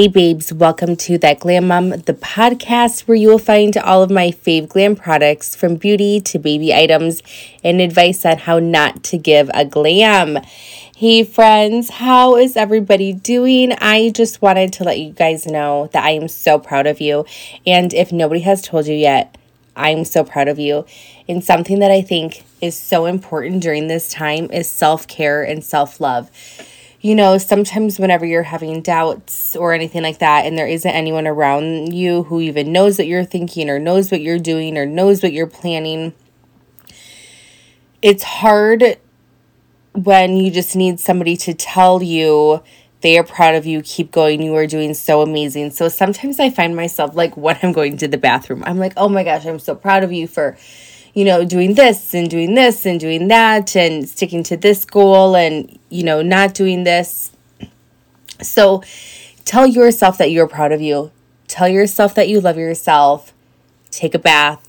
Hey babes, welcome to That Glam Mom, the podcast where you will find all of my fave glam products from beauty to baby items and advice on how not to give a glam. Hey friends, how is everybody doing? I just wanted to let you guys know that I am so proud of you. And if nobody has told you yet, I'm so proud of you. And something that I think is so important during this time is self care and self love you know, sometimes whenever you're having doubts or anything like that, and there isn't anyone around you who even knows what you're thinking or knows what you're doing or knows what you're planning, it's hard when you just need somebody to tell you they are proud of you, keep going, you are doing so amazing. So sometimes I find myself like when I'm going to the bathroom, I'm like, oh my gosh, I'm so proud of you for you know, doing this and doing this and doing that and sticking to this goal and, you know, not doing this. So tell yourself that you're proud of you. Tell yourself that you love yourself. Take a bath.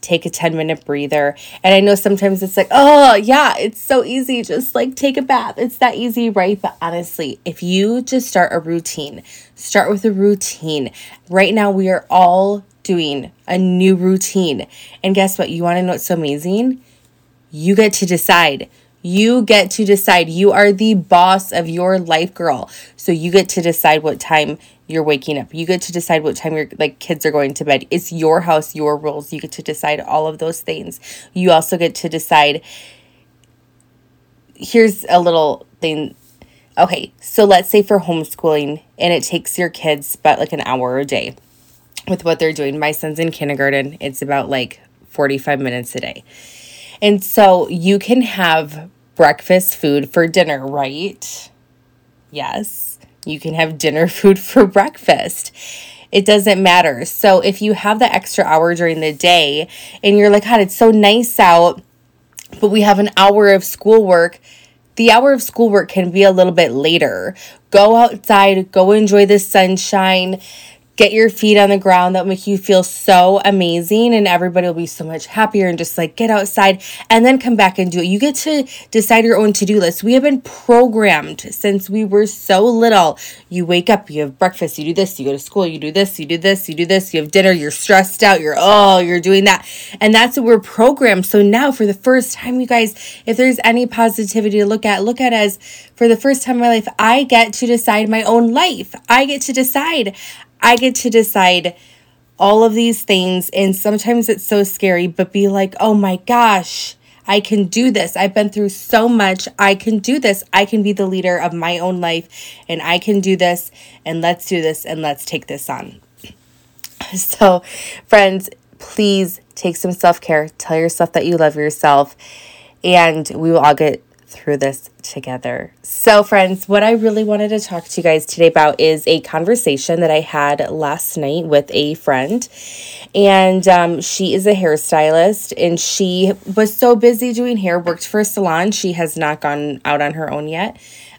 Take a 10 minute breather. And I know sometimes it's like, oh, yeah, it's so easy. Just like take a bath. It's that easy, right? But honestly, if you just start a routine, start with a routine. Right now, we are all doing a new routine. And guess what? You want to know what's so amazing? You get to decide. You get to decide. You are the boss of your life, girl. So you get to decide what time you're waking up. You get to decide what time your like kids are going to bed. It's your house, your rules. You get to decide all of those things. You also get to decide here's a little thing okay so let's say for homeschooling and it takes your kids about like an hour a day with what they're doing. My son's in kindergarten, it's about like 45 minutes a day. And so you can have breakfast food for dinner, right? Yes, you can have dinner food for breakfast. It doesn't matter. So if you have the extra hour during the day and you're like, God, it's so nice out, but we have an hour of schoolwork, the hour of schoolwork can be a little bit later. Go outside, go enjoy the sunshine get your feet on the ground that make you feel so amazing and everybody will be so much happier and just like get outside and then come back and do it. You get to decide your own to-do list. We have been programmed since we were so little. You wake up, you have breakfast, you do this, you go to school, you do this, you do this, you do this, you have dinner, you're stressed out, you're oh, you're doing that. And that's what we're programmed. So now for the first time, you guys, if there's any positivity to look at, look at as for the first time in my life, I get to decide my own life. I get to decide. I get to decide all of these things. And sometimes it's so scary, but be like, oh my gosh, I can do this. I've been through so much. I can do this. I can be the leader of my own life and I can do this. And let's do this and let's take this on. So, friends, please take some self care. Tell yourself that you love yourself. And we will all get through this together. So, friends, what I really wanted to talk to you guys today about is a conversation that I had last night with a friend. And um, she is a hairstylist and she was so busy doing hair, worked for a salon. She has not gone out on her own yet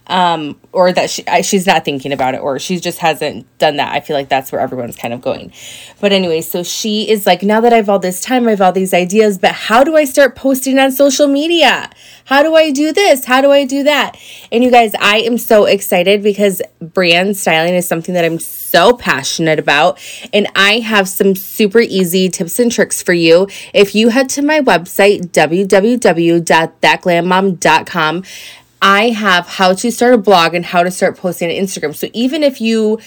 um, or that she I, she's not thinking about it, or she just hasn't done that. I feel like that's where everyone's kind of going. But anyway, so she is like, now that I've all this time, I have all these ideas, but how do I start posting on social media? How do I do this? How do I do that? And you guys, I am so excited because brand styling is something that I'm so passionate about. And I have some super easy tips and tricks for you. If you head to my website, www.thatglammom.com, I have how to start a blog and how to start posting on Instagram. So even if you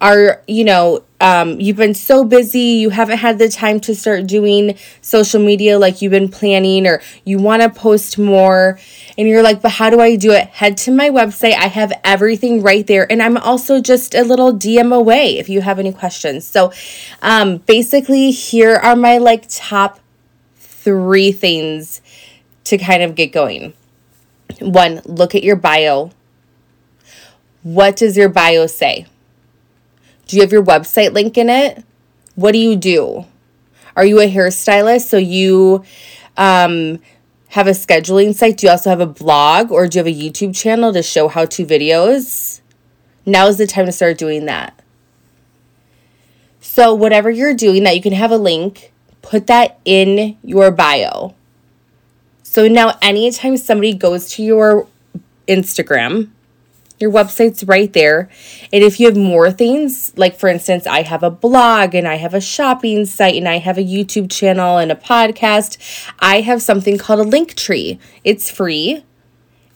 are, you know, um, you've been so busy, you haven't had the time to start doing social media like you've been planning, or you want to post more, and you're like, but how do I do it? Head to my website. I have everything right there. And I'm also just a little DM away if you have any questions. So um, basically, here are my like top three things to kind of get going. One, look at your bio. What does your bio say? Do you have your website link in it? What do you do? Are you a hairstylist? So you um, have a scheduling site? Do you also have a blog or do you have a YouTube channel to show how to videos? Now is the time to start doing that. So, whatever you're doing, that you can have a link, put that in your bio. So now, anytime somebody goes to your Instagram Your website's right there. And if you have more things, like for instance, I have a blog and I have a shopping site and I have a YouTube channel and a podcast, I have something called a link tree. It's free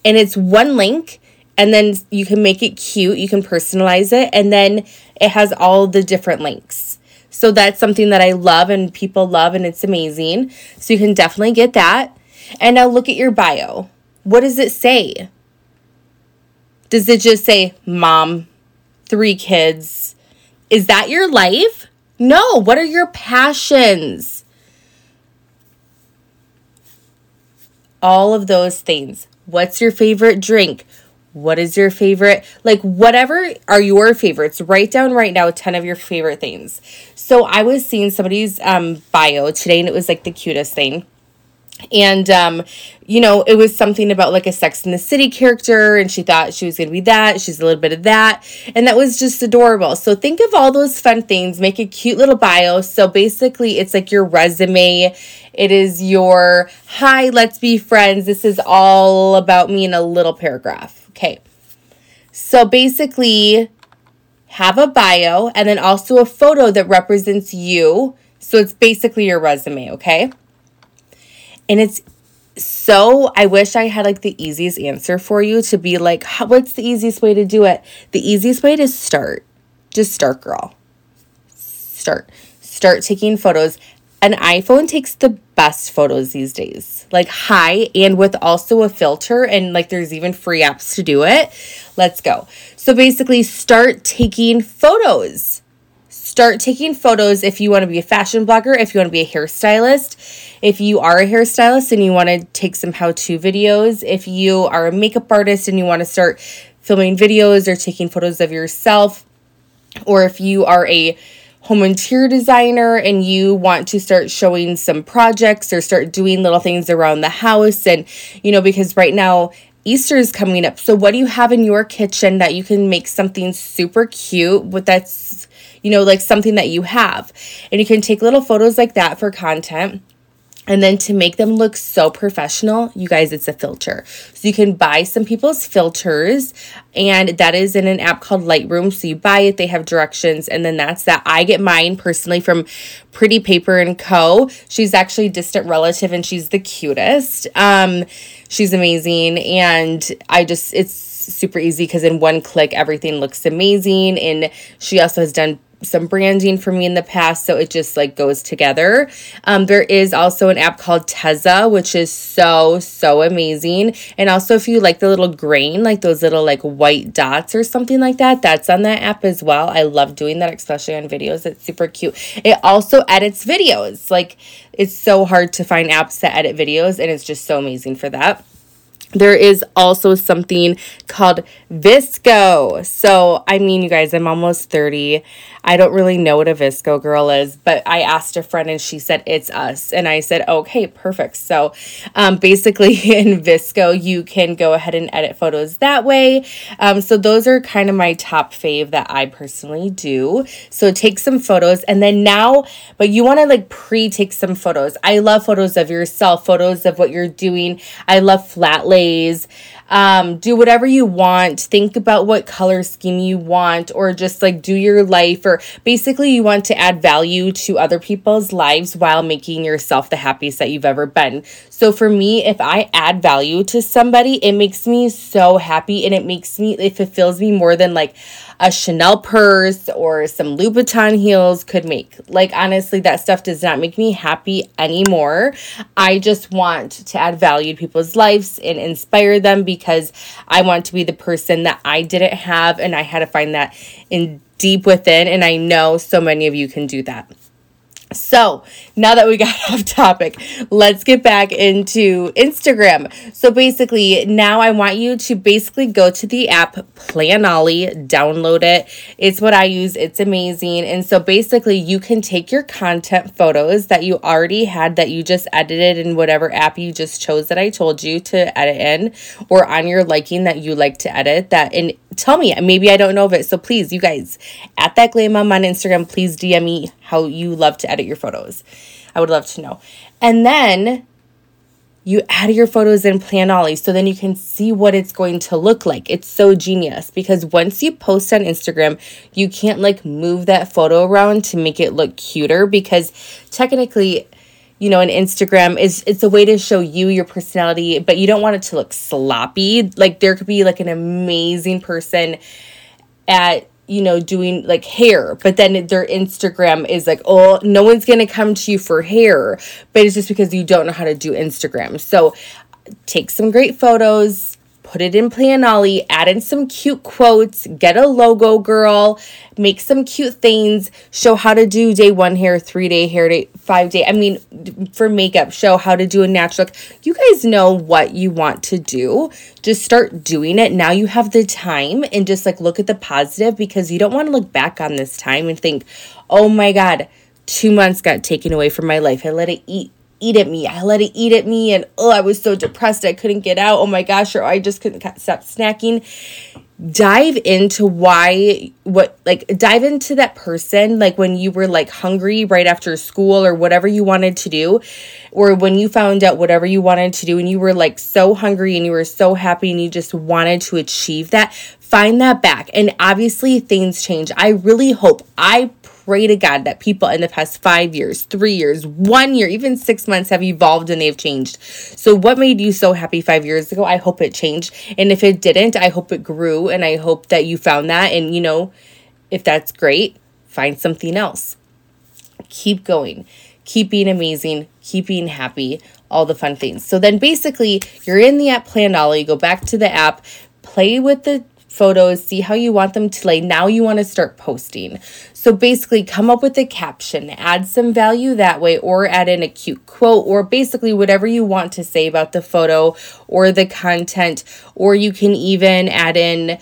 and it's one link and then you can make it cute, you can personalize it, and then it has all the different links. So that's something that I love and people love, and it's amazing. So you can definitely get that. And now look at your bio. What does it say? Does it just say mom, three kids? Is that your life? No. What are your passions? All of those things. What's your favorite drink? What is your favorite? Like, whatever are your favorites, write down right now 10 of your favorite things. So, I was seeing somebody's um, bio today, and it was like the cutest thing and um you know it was something about like a sex in the city character and she thought she was going to be that she's a little bit of that and that was just adorable. So think of all those fun things make a cute little bio. So basically it's like your resume. It is your hi let's be friends. This is all about me in a little paragraph. Okay. So basically have a bio and then also a photo that represents you. So it's basically your resume okay and it's so I wish I had like the easiest answer for you to be like, what's the easiest way to do it? The easiest way to start, just start, girl. Start. Start taking photos. An iPhone takes the best photos these days, like high and with also a filter, and like there's even free apps to do it. Let's go. So basically, start taking photos start taking photos if you want to be a fashion blogger, if you want to be a hairstylist, if you are a hairstylist and you want to take some how to videos, if you are a makeup artist and you want to start filming videos or taking photos of yourself, or if you are a home interior designer and you want to start showing some projects or start doing little things around the house and you know because right now Easter is coming up. So what do you have in your kitchen that you can make something super cute with that's you know, like something that you have. And you can take little photos like that for content. And then to make them look so professional, you guys, it's a filter. So you can buy some people's filters, and that is in an app called Lightroom. So you buy it, they have directions, and then that's that. I get mine personally from Pretty Paper and Co. She's actually distant relative, and she's the cutest. Um, she's amazing, and I just it's super easy because in one click everything looks amazing. And she also has done some branding for me in the past so it just like goes together. Um, there is also an app called tezza which is so so amazing. And also if you like the little grain like those little like white dots or something like that that's on that app as well. I love doing that especially on videos. It's super cute. It also edits videos. Like it's so hard to find apps that edit videos and it's just so amazing for that. There is also something called VSCO. So, I mean, you guys, I'm almost 30. I don't really know what a VSCO girl is, but I asked a friend and she said it's us. And I said, okay, perfect. So, um, basically, in VSCO, you can go ahead and edit photos that way. Um, so, those are kind of my top fave that I personally do. So, take some photos and then now, but you want to like pre take some photos. I love photos of yourself, photos of what you're doing. I love flat lays. Um, do whatever you want. Think about what color scheme you want, or just like do your life, or basically, you want to add value to other people's lives while making yourself the happiest that you've ever been. So, for me, if I add value to somebody, it makes me so happy and it makes me, it fulfills me more than like, a Chanel purse or some Louboutin heels could make. Like, honestly, that stuff does not make me happy anymore. I just want to add value to people's lives and inspire them because I want to be the person that I didn't have and I had to find that in deep within. And I know so many of you can do that. So now that we got off topic, let's get back into Instagram. So basically, now I want you to basically go to the app Planoly, download it. It's what I use, it's amazing. And so basically, you can take your content photos that you already had that you just edited in whatever app you just chose that I told you to edit in, or on your liking that you like to edit that in tell me maybe i don't know of it so please you guys at that glam mom on instagram please dm me how you love to edit your photos i would love to know and then you add your photos in Planoly so then you can see what it's going to look like. It's so genius because once you post on Instagram, you can't like move that photo around to make it look cuter because technically, you know, an Instagram is it's a way to show you your personality, but you don't want it to look sloppy. Like there could be like an amazing person at you know, doing like hair, but then their Instagram is like, oh, no one's gonna come to you for hair, but it's just because you don't know how to do Instagram. So take some great photos, put it in Planoly, add in some cute quotes, get a logo girl, make some cute things, show how to do day one hair, three day hair, day, five day. I mean, for makeup, show how to do a natural look. You guys know what you want to do. Just start doing it. Now you have the time and just like look at the positive because you don't want to look back on this time and think, oh my God, two months got taken away from my life. I let it eat eat at me. I let it eat at me, and oh, I was so depressed. I couldn't get out. Oh my gosh, or I just couldn't stop snacking. Dive into why, what, like, dive into that person, like when you were like hungry right after school or whatever you wanted to do, or when you found out whatever you wanted to do and you were like so hungry and you were so happy and you just wanted to achieve that. Find that back. And obviously, things change. I really hope, I pray to God that people in the past five years, three years, one year, even six months have evolved and they've changed. So, what made you so happy five years ago? I hope it changed. And if it didn't, I hope it grew. And I hope that you found that. And, you know, if that's great, find something else. Keep going. Keep being amazing. Keep being happy. All the fun things. So then basically, you're in the app Planoly, go back to the app, play with the photos, see how you want them to lay. Now you want to start posting. So basically, come up with a caption, add some value that way, or add in a cute quote, or basically whatever you want to say about the photo or the content. Or you can even add in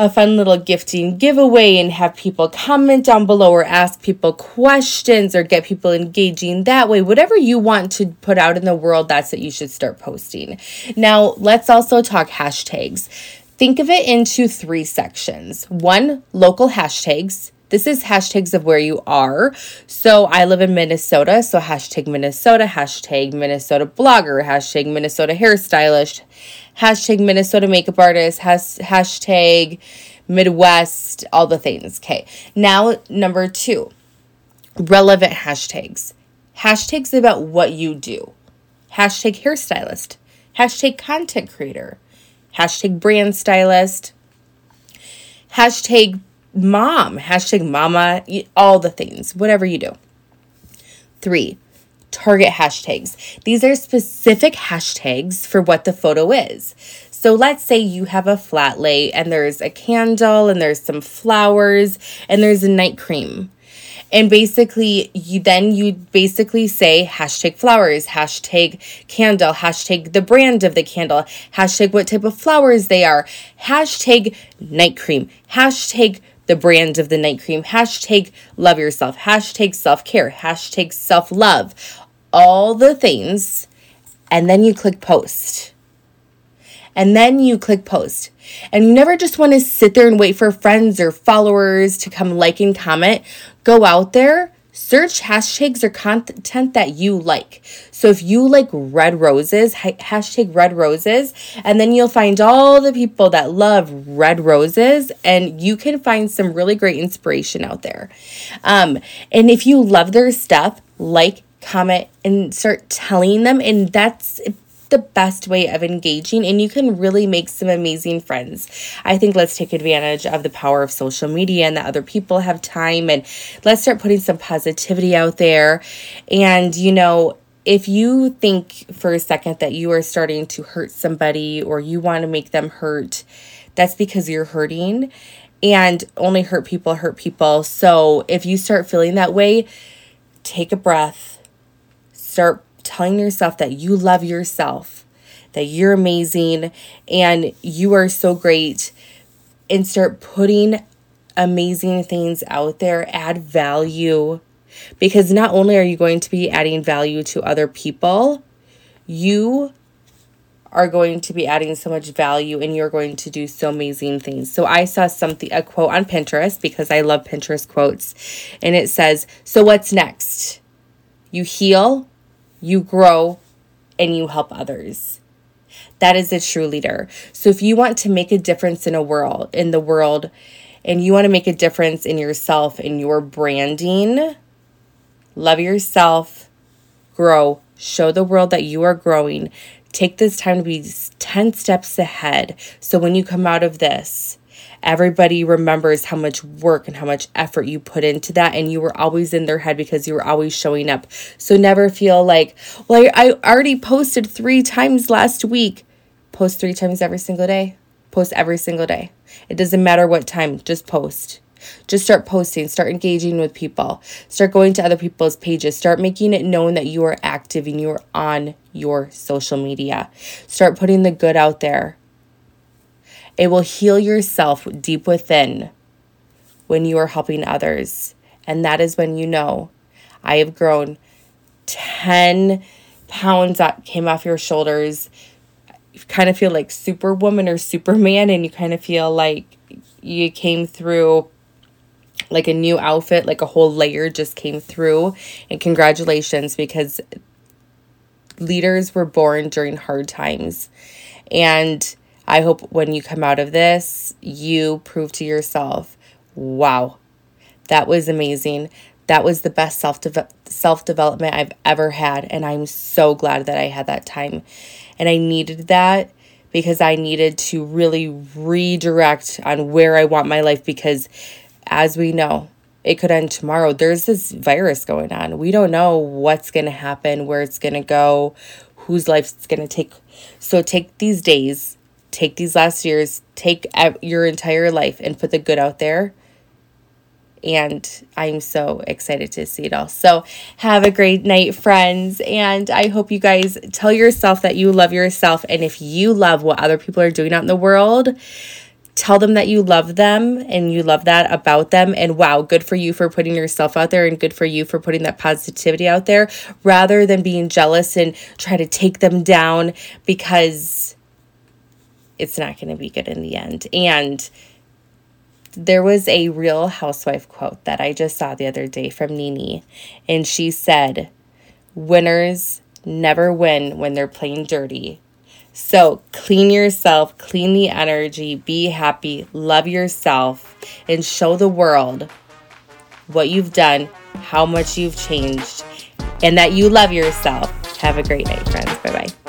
a fun little gifting giveaway and have people comment down below or ask people questions or get people engaging that way. Whatever you want to put out in the world, that's what you should start posting. Now, let's also talk hashtags. Think of it into three sections. One, local hashtags. This is hashtags of where you are. So I live in Minnesota, so hashtag Minnesota, hashtag Minnesota blogger, hashtag Minnesota hairstylist, hashtag Minnesota makeup artist, has, hashtag Midwest, all the things. Okay. Now, number two, relevant hashtags. Hashtags about what you do. Hashtag hairstylist, hashtag content creator hashtag brand stylist, hashtag mom, hashtag mama, all the things, whatever you do. Three, target hashtags. These are specific hashtags for what the photo is. So let's say you have a flat lay and there's a candle and there's some flowers and there's a night cream. And basically, you then you basically say hashtag flowers, hashtag candle, hashtag the brand of the candle, hashtag what type of flowers they are, hashtag night cream, hashtag the brand of the night cream, hashtag love yourself, hashtag self care, hashtag self love, all the things. And then you click post. And then you click post. And you never just want to sit there and wait for friends or followers to come like and comment go out there, search hashtags or content that you like. So if you like red roses, hashtag red roses, and then you'll find all the people that love red roses, and you can find some really great inspiration out there. Um, and if you love their stuff, like, comment, and start telling them, and that's the best way of engaging and you can really make some amazing friends. I think let's take advantage of the power of social media and that other people have time and let's start putting some positivity out there. And, you know, if you think for a second that you are starting to hurt somebody or you want to make them hurt, that's because you're hurting and only hurt people hurt people. So if you start feeling that way, take a breath, start telling yourself that you love yourself, that you're amazing and you are so great, and start putting amazing things out there, add value. Because not only are you going to be adding value to other people, you are going to be adding so much value and you're going to do so amazing things. So I saw something a quote on Pinterest because I love Pinterest quotes and it says, "So what's next? You heal, you grow and you help others. That is a true leader. So if you want to make a difference in a world, in the world, and you want to make a difference in yourself in your branding, love yourself, grow, show the world that you are growing. Take this time to be 10 steps ahead. So when you come out of this, everybody remembers how much work and how much effort you put into that and you were always in their head because you were always showing up. So never feel like well i, I already posted three times last week. Post three times every single day. Post every single day. It doesn't matter what time. Just post. Just start posting, start engaging with people, start going to other people's pages, start making it known that you are active and you are on your social media. Start putting the good out there. It will heal yourself deep within when you are helping others. And that is when you know I have grown 10 pounds that came off your shoulders. You kind of feel like Superwoman or Superman, and you kind of feel like you came through like a new outfit, like a whole layer just came through. And congratulations because leaders were born during hard times. And I hope when you come out of this, you prove to yourself, wow, that was amazing. That was the best self self development I've ever had, and I'm so glad that I had that time. And I needed that because I needed to really redirect on where I want my life because as we know, it could end tomorrow. There's this virus going on. We don't know what's going to happen, where it's going to go, whose life it's going to take. So take these days take these last years, take your entire life and put the good out there. And I'm so excited to see it all. So, have a great night, friends. And I hope you guys tell yourself that you love yourself. And if you love what other people are doing out in the world, tell them that you love them and you love that about them and wow good for you for putting yourself out there and good for you for putting that positivity out there rather than being jealous and try to take them down because it's not going to be good in the end. And there was a real housewife quote that I just saw the other day from NeNe, and she said, Winners never win when they're playing dirty. So clean yourself, clean the energy, be happy, love yourself, and show the world what you've done, how much you've changed, and that you love yourself. Have a great night, friends. Bye bye.